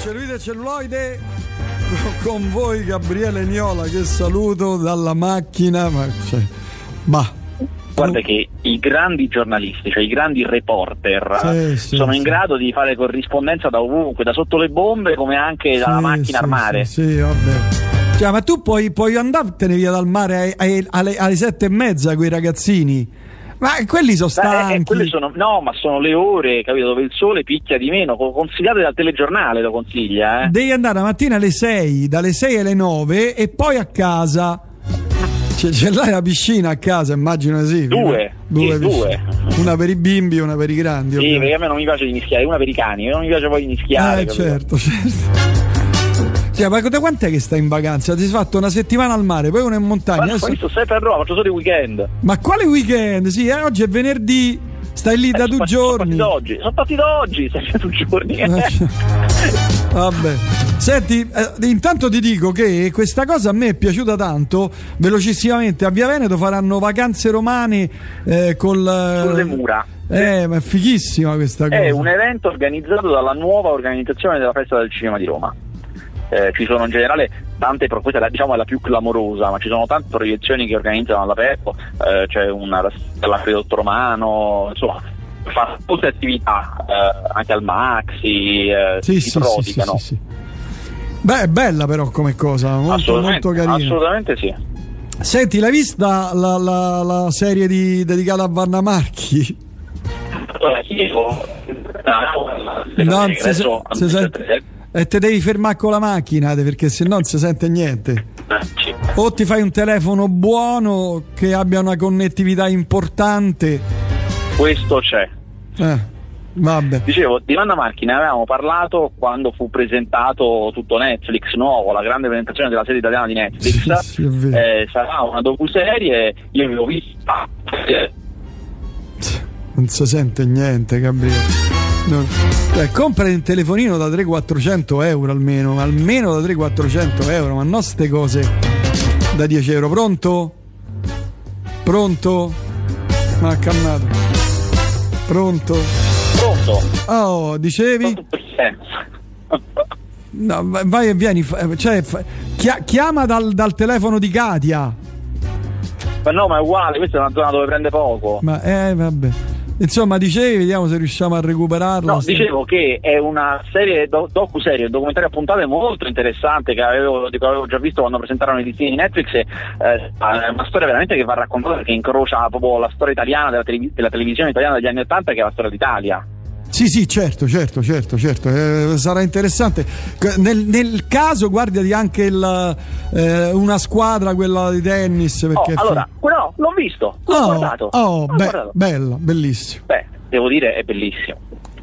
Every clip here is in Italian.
Cellulite celluloide con voi Gabriele Niola che saluto dalla macchina ma cioè, bah Guarda che i grandi giornalisti, cioè i grandi reporter, Sì, sì, sono sì. in grado di fare corrispondenza da ovunque, da sotto le bombe come anche dalla macchina al mare. Sì, vabbè. Cioè, ma tu puoi, puoi andartene via dal mare ai- ai- alle, alle sette e mezza con i ragazzini. Ma quelli sono Beh, eh, stanchi. sono, no, ma sono le ore, capito, dove il sole picchia di meno. Co- Consigliate dal telegiornale, lo consiglia, eh. Devi andare la mattina alle 6, dalle 6 alle 9 e poi a casa. Cioè, ce l'hai la piscina a casa, immagino sì. Due, Due, sì, due. Una per i bimbi e una per i grandi. Sì, ovviamente. perché a me non mi piace di mischiare, una per i cani, non mi piace poi di mischiare. Eh, capito? certo, certo. Cioè, ma da quant'è che stai in vacanza? Ti sei fatto una settimana al mare, poi una in montagna. Ma adesso- poi sto sempre a Roma, faccio solo i weekend. Ma quale weekend? Sì, eh, oggi è venerdì, stai lì da Eh, due sono giorni. partito oggi, sono partito oggi, sempre due giorni. Eh, Vabbè. Senti, eh, intanto ti dico che questa cosa a me è piaciuta tanto. Velocissimamente a Via Veneto faranno vacanze romane eh, col. Sulle mura. Eh, ma è fighissima questa cosa. È un evento organizzato dalla nuova organizzazione della Festa del Cinema di Roma. Eh, ci sono in generale tante, pro- questa è la, diciamo, è la più clamorosa, ma ci sono tante proiezioni che organizzano all'aperto, eh, c'è una dell'acquedotto romano, insomma, fa molte attività, eh, anche al Maxi, eh, Sì, si sì, prodigano. sì, sì. Beh, è bella però come cosa, molto, molto carina. assolutamente sì. Senti, l'hai vista la, la- la serie di- dedicata a Vanna Marchi? Allora, io- no, si, se- si e te devi fermare con la macchina perché se no non si sente niente. eh. O ti fai un telefono buono che abbia una connettività importante. Questo c'è. Eh, vabbè. Dicevo, di Vanna Marchi ne avevamo parlato quando fu presentato tutto Netflix nuovo, la grande presentazione della serie italiana di Netflix. Sì, sì. Eh, sarà una docuserie, io l'ho vista. eh, Non si sente niente, Gabriele. No. Eh, compra un telefonino da 300-400 euro almeno, almeno da 300-400 euro, ma non ste cose da 10 euro. Pronto? Pronto? Ma ha cannato. Pronto? Pronto? Oh, dicevi? No, vai- e vieni. Cioè, chiama dal, dal telefono di Katia. Ma no, ma è uguale, questa è una zona dove prende poco. Ma eh, vabbè. Insomma, dicevi, vediamo se riusciamo a recuperarlo. No, dicevo che è una serie do- docu-serie, un documentario a puntate molto interessante che avevo, di avevo già visto quando presentarono destini di Netflix. e, eh, è una storia veramente che va raccontata perché incrocia proprio la storia italiana della, televi- della televisione italiana degli anni Ottanta che è la storia d'Italia. Sì, sì, certo, certo, certo, certo. eh, sarà interessante. Nel, nel caso, guardati anche il, eh, una squadra, quella di tennis. Oh, Perché fi- allora, no, l'ho visto, l'ho Oh, guardato. oh, l'ho be- guardato. bella, bellissimo. Beh, devo dire è bellissimo.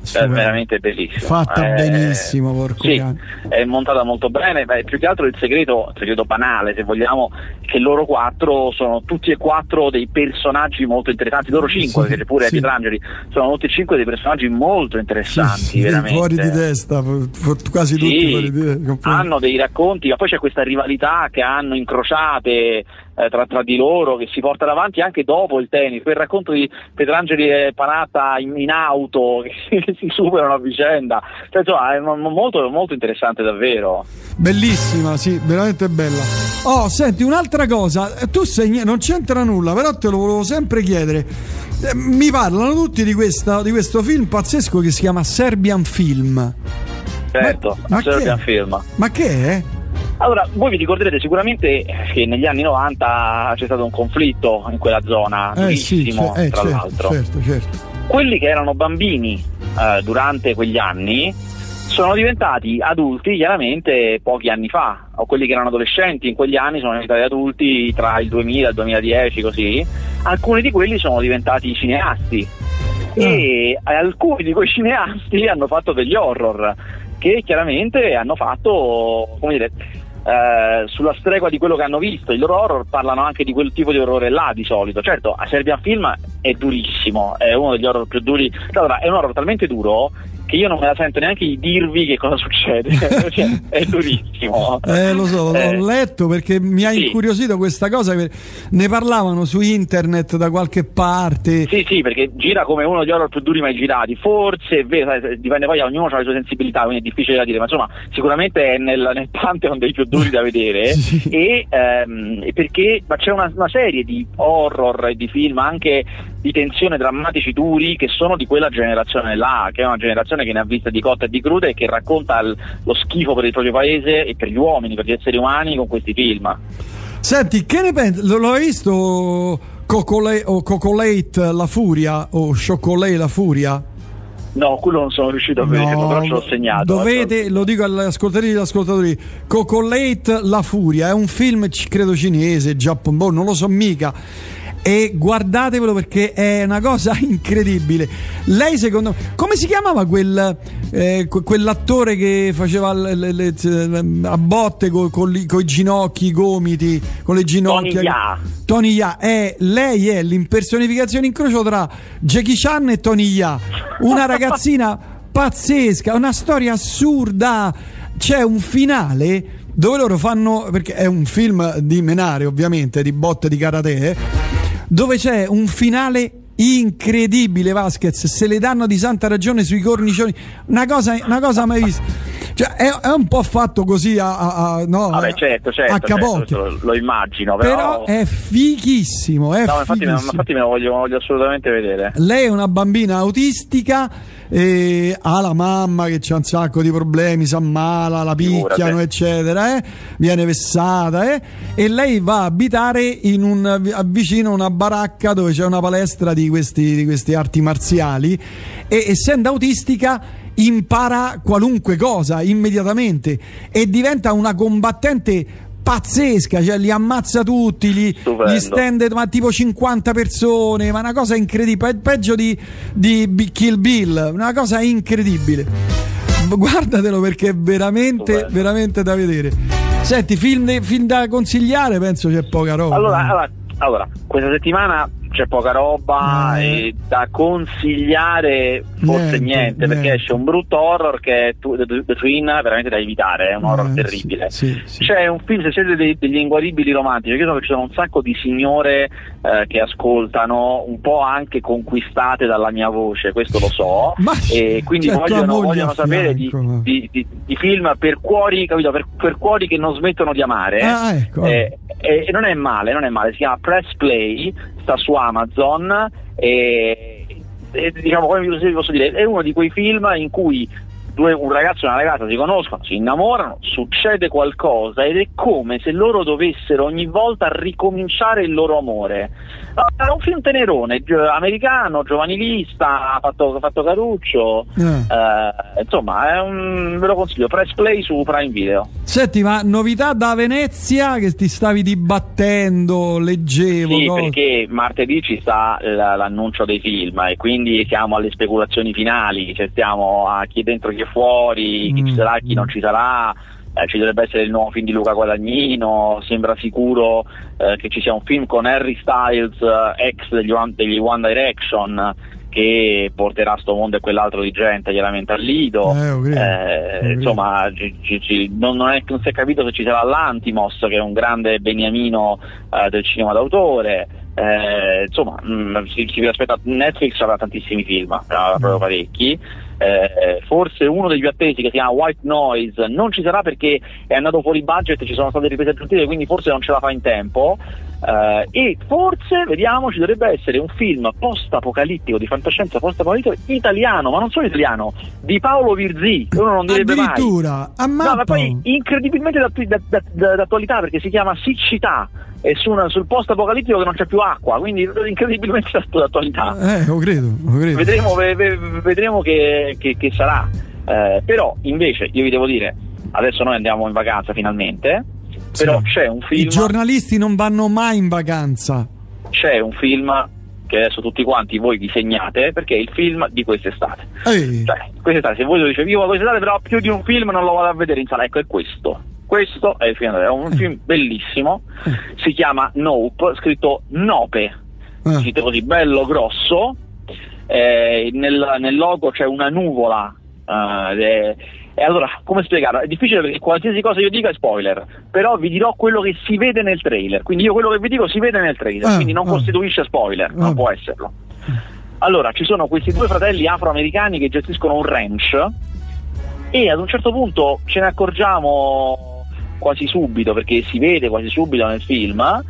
È Stupendo. veramente bellissimo. Fatta Eh, benissimo, porco Sì, è montata molto bene. Beh, più che altro il segreto, il segreto banale, se vogliamo, è che loro quattro sono tutti e quattro dei personaggi molto interessanti. Loro cinque, Sì, perché pure sì. Pietrangeli, sono tutti e cinque dei personaggi molto interessanti, Sì, veramente. fuori di testa, quasi tutti fuori di testa. hanno dei racconti, ma poi c'è questa rivalità che hanno incrociate eh, tra, tra di loro che si porta avanti anche dopo il tennis. Quel racconto di Petrangeli e Panatta in, in auto che, che si superano a vicenda. Cioè, insomma, è mo- molto, molto interessante davvero. Bellissima, sì, veramente bella. Oh, senti, un'altra cosa, tu sei, non c'entra nulla, però te lo volevo sempre chiedere. Eh, Mi parlano tutti di, questa, di questo film pazzesco che si chiama Serbian Film. Certo, Ma- ma Serbian? Film. Ma che è? Allora, voi vi ricorderete sicuramente che negli anni 90 c'è stato un conflitto in quella zona, Eh sì, cer- eh, tra certo, l'altro. certo, certo. quelli che erano bambini eh, durante quegli anni sono diventati adulti chiaramente pochi anni fa, o quelli che erano adolescenti in quegli anni sono diventati adulti tra il 2000 e il 2010 così, alcuni di quelli sono diventati cineasti e alcuni di quei cineasti hanno fatto degli horror che chiaramente hanno fatto, come dire, eh, sulla stregua di quello che hanno visto. I loro horror parlano anche di quel tipo di orrore là di solito. Certo, a Serbian Film è durissimo, è uno degli horror più duri. Allora, è un horror talmente duro che io non me la sento neanche di dirvi che cosa succede. cioè, è durissimo. Eh, lo so, eh, l'ho letto perché mi ha sì. incuriosito questa cosa. Ne parlavano su internet da qualche parte. Sì, sì, perché gira come uno degli horror più duri mai girati. Forse, è vero, dipende poi, ognuno ha le sue sensibilità, quindi è difficile da dire, ma insomma, sicuramente è nel, nel pantheon dei più duri da vedere. sì. E ehm, perché ma c'è una, una serie di horror e di film anche di tensione drammatici duri che sono di quella generazione là, che è una generazione che ne ha viste di cotte e di crude e che racconta il, lo schifo per il proprio paese e per gli uomini, per gli esseri umani con questi film. Senti, che ne pensi? Hai visto Cocolate, o Cocolate la furia o Chocolate la furia? No, quello non sono riuscito a vedere, no, però ce l'ho segnato. Dovete, lo dico agli ascoltatori e agli ascoltatori, Cocolate La Furia è un film, credo cinese, giapponese, boh, non lo so mica e guardatevelo perché è una cosa incredibile. Lei secondo me, come si chiamava quel, eh, quell'attore che faceva le, le, le, a botte con co, i ginocchi, i gomiti, con le ginocchia? Tony Ya. Tony Ya, è, lei è l'impersonificazione incrocio tra Jackie Chan e Tony Ya, una ragazzina pazzesca, una storia assurda. C'è un finale dove loro fanno perché è un film di menare ovviamente di botte di karate dove c'è un finale incredibile Vasquez. Se le danno di santa ragione sui cornicioni. Una cosa, una cosa mai vista cioè, è, è, un po' fatto così a, a, a no, Vabbè, certo, certo, a certo, lo, immagino però... però, è fighissimo, è no, infatti, fighissimo. infatti me lo voglio, voglio, assolutamente vedere lei è una bambina autistica e ha la mamma che ha un sacco di problemi si ammala, la picchiano eccetera eh? viene vessata eh? e lei va a abitare in un, vicino a una baracca dove c'è una palestra di questi, di questi arti marziali e essendo autistica impara qualunque cosa immediatamente e diventa una combattente pazzesca, cioè li ammazza tutti, gli, gli stende ma tipo 50 persone, ma una cosa incredibile, peggio di, di Kill Bill, una cosa incredibile. Guardatelo perché è veramente, Stupendo. veramente da vedere. Senti, film, film, da consigliare, penso c'è poca roba. Allora, allora, allora questa settimana c'è poca roba eh. da consigliare forse niente, niente, niente, perché esce un brutto horror che è The Twin veramente da evitare, è un horror eh, terribile. Sì, sì. C'è un film, se siete dei, degli inguaribili romantici, io so che ci sono un sacco di signore eh, che ascoltano, un po' anche conquistate dalla mia voce, questo lo so, Ma e quindi vogliono, vogliono sapere di, di, di, di, film per cuori, capito, per, per, cuori che non smettono di amare. Ah, ecco. e, e non è male, non è male, si chiama Press Play, sta su Amazon e, e diciamo come vi posso dire è uno di quei film in cui due, un ragazzo e una ragazza si conoscono, si innamorano, succede qualcosa ed è come se loro dovessero ogni volta ricominciare il loro amore. È un film tenerone, americano, giovanilista, fatto, fatto caruccio, eh. Eh, insomma, è un, ve lo consiglio, press play su Prime Video. Senti, ma novità da Venezia che ti stavi dibattendo, leggevo? Sì, no? perché martedì ci sta l'annuncio dei film e quindi siamo alle speculazioni finali, cioè stiamo a chi è dentro chi è fuori, chi mm. ci sarà, chi non ci sarà. Eh, ci dovrebbe essere il nuovo film di Luca Guadagnino, sembra sicuro eh, che ci sia un film con Harry Styles, eh, ex degli One, degli One Direction, che porterà sto mondo e quell'altro di gente chiaramente al Lido. Eh, eh, insomma, ci, ci, non, non, è, non, si è capito se ci sarà l'Antimos, che è un grande beniamino eh, del cinema d'autore. Eh, insomma, mh, mm, si, si aspetta Netflix avrà tantissimi film, avrà proprio parecchi eh, forse uno degli attesi che si chiama White Noise non ci sarà perché è andato fuori budget, ci sono state riprese aggiuntive, quindi forse non ce la fa in tempo. Eh, e forse, vediamo, ci dovrebbe essere un film post-apocalittico di fantascienza post-apocalittico italiano, ma non solo italiano, di Paolo Virzì, uno non direbbe Addirittura, mai. No, ma poi incredibilmente d'attualità perché si chiama Siccità e su una, sul post apocalittico che non c'è più acqua, quindi incredibilmente d'attualità. Eh, lo credo, lo credo. Vedremo, ve, ve, vedremo che, che, che, sarà. Eh, però invece io vi devo dire, adesso noi andiamo in vacanza finalmente, sì. però c'è un film... I giornalisti non vanno mai in vacanza. C'è un film che adesso tutti quanti voi vi segnate perché è il film di quest'estate. Ehi. Cioè, quest'estate, se voi lo dite io quest'estate però più di un film non lo vado a vedere in sala, ecco è questo. Questo è il film, è un film bellissimo, si chiama Nope, scritto Nope, ah. scritto così bello grosso, eh, nel, nel, logo c'è una nuvola Uh, e, allora, come spiegarlo? È difficile perché qualsiasi cosa io dica è spoiler, però vi dirò quello che si vede nel trailer. Quindi io quello che vi dico si vede nel trailer, Ah, quindi non ah. costituisce spoiler, non può esserlo. Allora, ci sono questi due fratelli afroamericani che gestiscono un ranch e ad un certo punto ce ne accorgiamo quasi subito, perché si vede quasi subito nel film,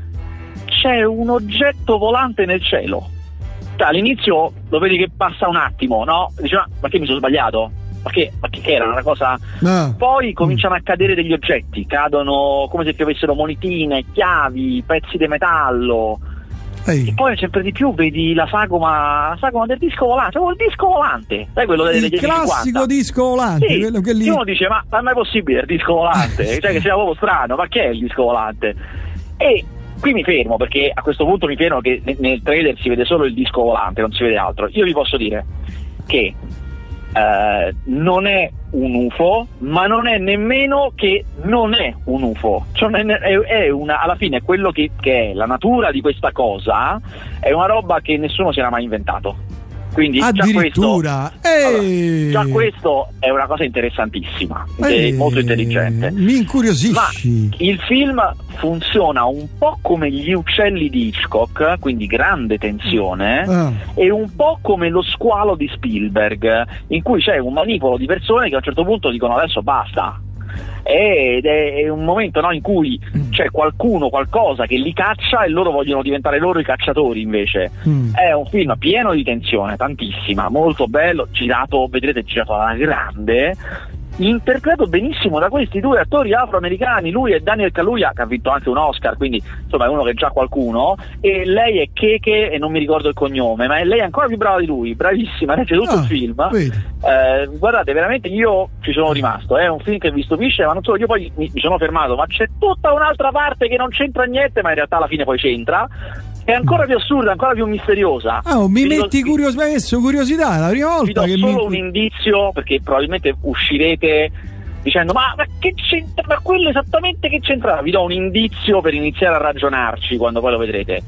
c'è un oggetto volante nel cielo. Cioè, all'inizio lo vedi che passa un attimo, no? Dici, ma perché mi sono sbagliato? Ma che, ma che era una cosa... Ah. Poi cominciano a cadere degli oggetti, cadono come se piovessero monetine, chiavi, pezzi di metallo. Ehi. E poi sempre di più vedi la sagoma, la sagoma del disco volante, proprio il disco volante, sai quello degli Il anni 50? classico disco volante, Sì, quello che lì. uno dice ma, ma è mai possibile il disco volante? cioè che sia proprio strano, ma che è il disco volante? E qui mi fermo perché a questo punto mi fermo che ne- nel trailer si vede solo il disco volante, non si vede altro. Io vi posso dire che eh, non è un UFO, ma non è nemmeno che non è un UFO. Cioè, è- è una, alla fine quello che, che è la natura di questa cosa è una roba che nessuno si era mai inventato. Quindi già questo, Addirittura. allora, Ehi. già questo è una cosa interessantissima, e molto intelligente. Mi Ma incuriosisci. il film funziona un po' come gli uccelli di Hitchcock, quindi grande tensione, Ah. e un po' come lo squalo di Spielberg, in cui c'è un manipolo di persone che a un certo punto dicono adesso basta. Ed è è un momento no, in cui c'è qualcuno, qualcosa che li caccia e loro vogliono diventare loro i cacciatori invece. Mm. È un film pieno di tensione, tantissima, molto bello, girato, vedrete, girato alla grande, interpretato benissimo da questi due attori afroamericani, lui è Daniel Kaluuya, che ha vinto anche un Oscar, quindi insomma è uno che è già qualcuno, e lei è Keke, e non mi ricordo il cognome, ma è lei è ancora più brava di lui, bravissima, regge tutto Ah, il film. Eh, guardate, veramente io ci sono rimasto, è un film che vi stupisce, ma non solo, io poi mi, mi sono fermato, ma c'è tutta un'altra parte che non c'entra niente, ma in realtà alla fine poi c'entra. È ancora più assurda, ancora più misteriosa. Ah, oh, mi Vi metti curios- mi hai messo curiosità, è la prima vi volta do che solo un mi indizio perché probabilmente uscirete dicendo ma, ma che c'entra ma quello esattamente che c'entra vi do un indizio per iniziare a ragionarci quando poi lo vedrete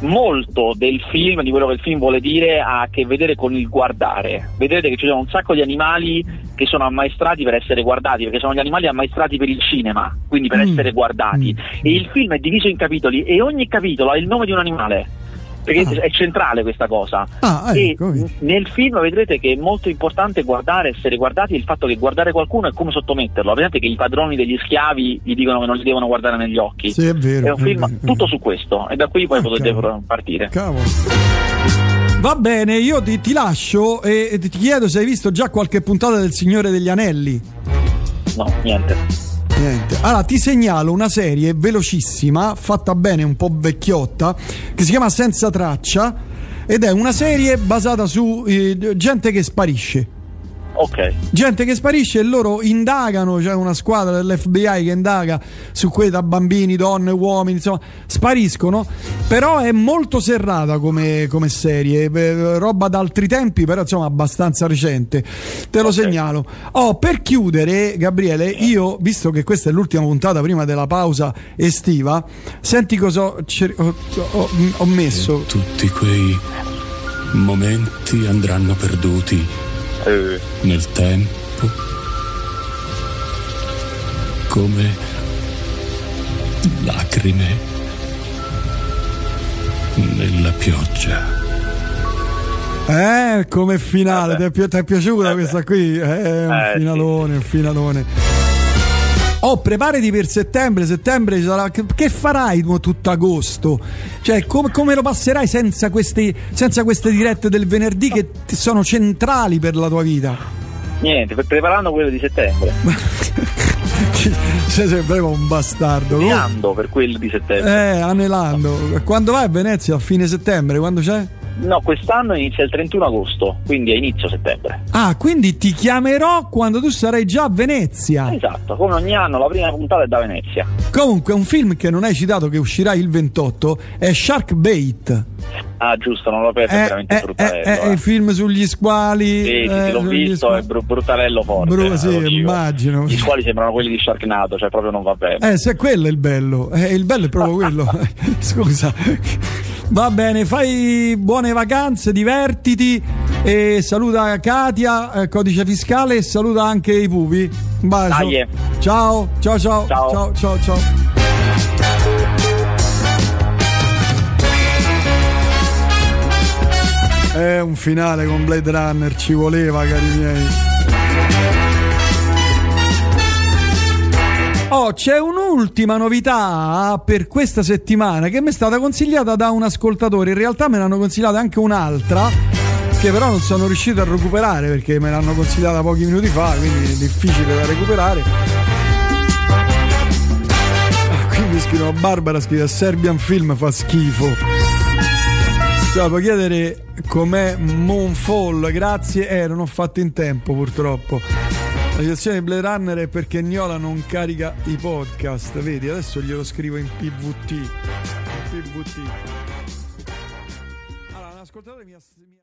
molto del film di quello che il film vuole dire ha a che vedere con il guardare vedrete che ci sono un sacco di animali che sono ammaestrati per essere guardati perché sono gli animali ammaestrati per il cinema quindi per Mm. essere guardati Mm. e il film è diviso in capitoli e ogni capitolo ha il nome di un animale perché Ah. è centrale questa cosa Ah, ecco, nel film vedrete che è molto importante guardare, essere guardati, il fatto che guardare qualcuno è come sottometterlo. Vedete che i padroni degli schiavi gli dicono che non li devono guardare negli occhi. Sì, è vero. è un film è tutto su questo e da qui poi Ah, potete cavolo. partire. Cavolo. Va bene, io ti, ti lascio e ti chiedo se hai visto già qualche puntata del Signore degli Anelli. No, niente. Niente. Allora, ti segnalo una serie velocissima, fatta bene, un po' vecchiotta, che si chiama Senza Traccia ed è una serie basata su eh, gente che sparisce. Ok. Gente che sparisce e loro indagano, c'è una squadra dell'FBI che indaga su quei da bambini, donne, uomini, insomma, spariscono, però è molto serrata come, come serie, eh, roba d'altri tempi, però insomma abbastanza recente. Te lo Ok. segnalo. Oh, per chiudere, Gabriele, io, visto che questa è l'ultima puntata prima della pausa estiva, senti cosa ho, ho- ho- ho messo. Tutti quei momenti andranno perduti Eh, nel tempo come lacrime nella pioggia. Eh, come finale, ti è, pi- ti è piaciuta Eh beh. questa qui? Eh, è un Eh, sì, finalone, un finalone. Oh, preparati per settembre, settembre ci sarà... Che, farai tu tutto agosto? Cioè, come, come lo passerai senza queste, senza queste dirette del venerdì che sono centrali per la tua vita? niente, pre- preparando quello di settembre. Sei sempre un bastardo. Studiando per quello di settembre. Eh, anelando. Quando vai a Venezia? A fine settembre? Quando c'è? No, quest'anno inizia il 31 agosto, quindi è inizio settembre. Ah, quindi ti chiamerò quando tu sarai già a Venezia. Esatto, come ogni anno la prima puntata è da Venezia. Comunque, un film che non hai citato che uscirà il 28 è Shark Bait. Ah, giusto, non l'ho aperto, è È, veramente è- bruttarello. è- è eh. il film sugli squali. Sì, sì, eh, sì, l'ho visto, squali. è bru- bruttarello forte. Bru- eh, sì, lo immagino. Gli squali sembrano quelli di Sharknado, cioè proprio non va bene. Eh, se quello è il bello, eh, il bello è proprio quello. Scusa, Va bene, fai buone vacanze, divertiti e saluta Katia, eh, codice fiscale e saluta anche i pupi. Un bacio. Ciao, ciao, ciao, Ciao. ciao, ciao, ciao. È un finale con Blade Runner, ci voleva, cari miei. Oh, c'è un'ultima novità per questa settimana che mi è stata consigliata da un ascoltatore. In realtà me l'hanno consigliata anche un'altra, che però non sono riuscito a recuperare perché me l'hanno consigliata pochi minuti fa, quindi è difficile da recuperare. Ah, Qui mi scrivono Barbara, scrive Serbian Film fa schifo. Cioè, puoi chiedere com'è Moonfall? Grazie, eh, non ho fatto in tempo purtroppo. La situazione di Blade Runner è perché Niola non carica i podcast, vedi? Adesso glielo scrivo in PVT. In PVT. Allora, un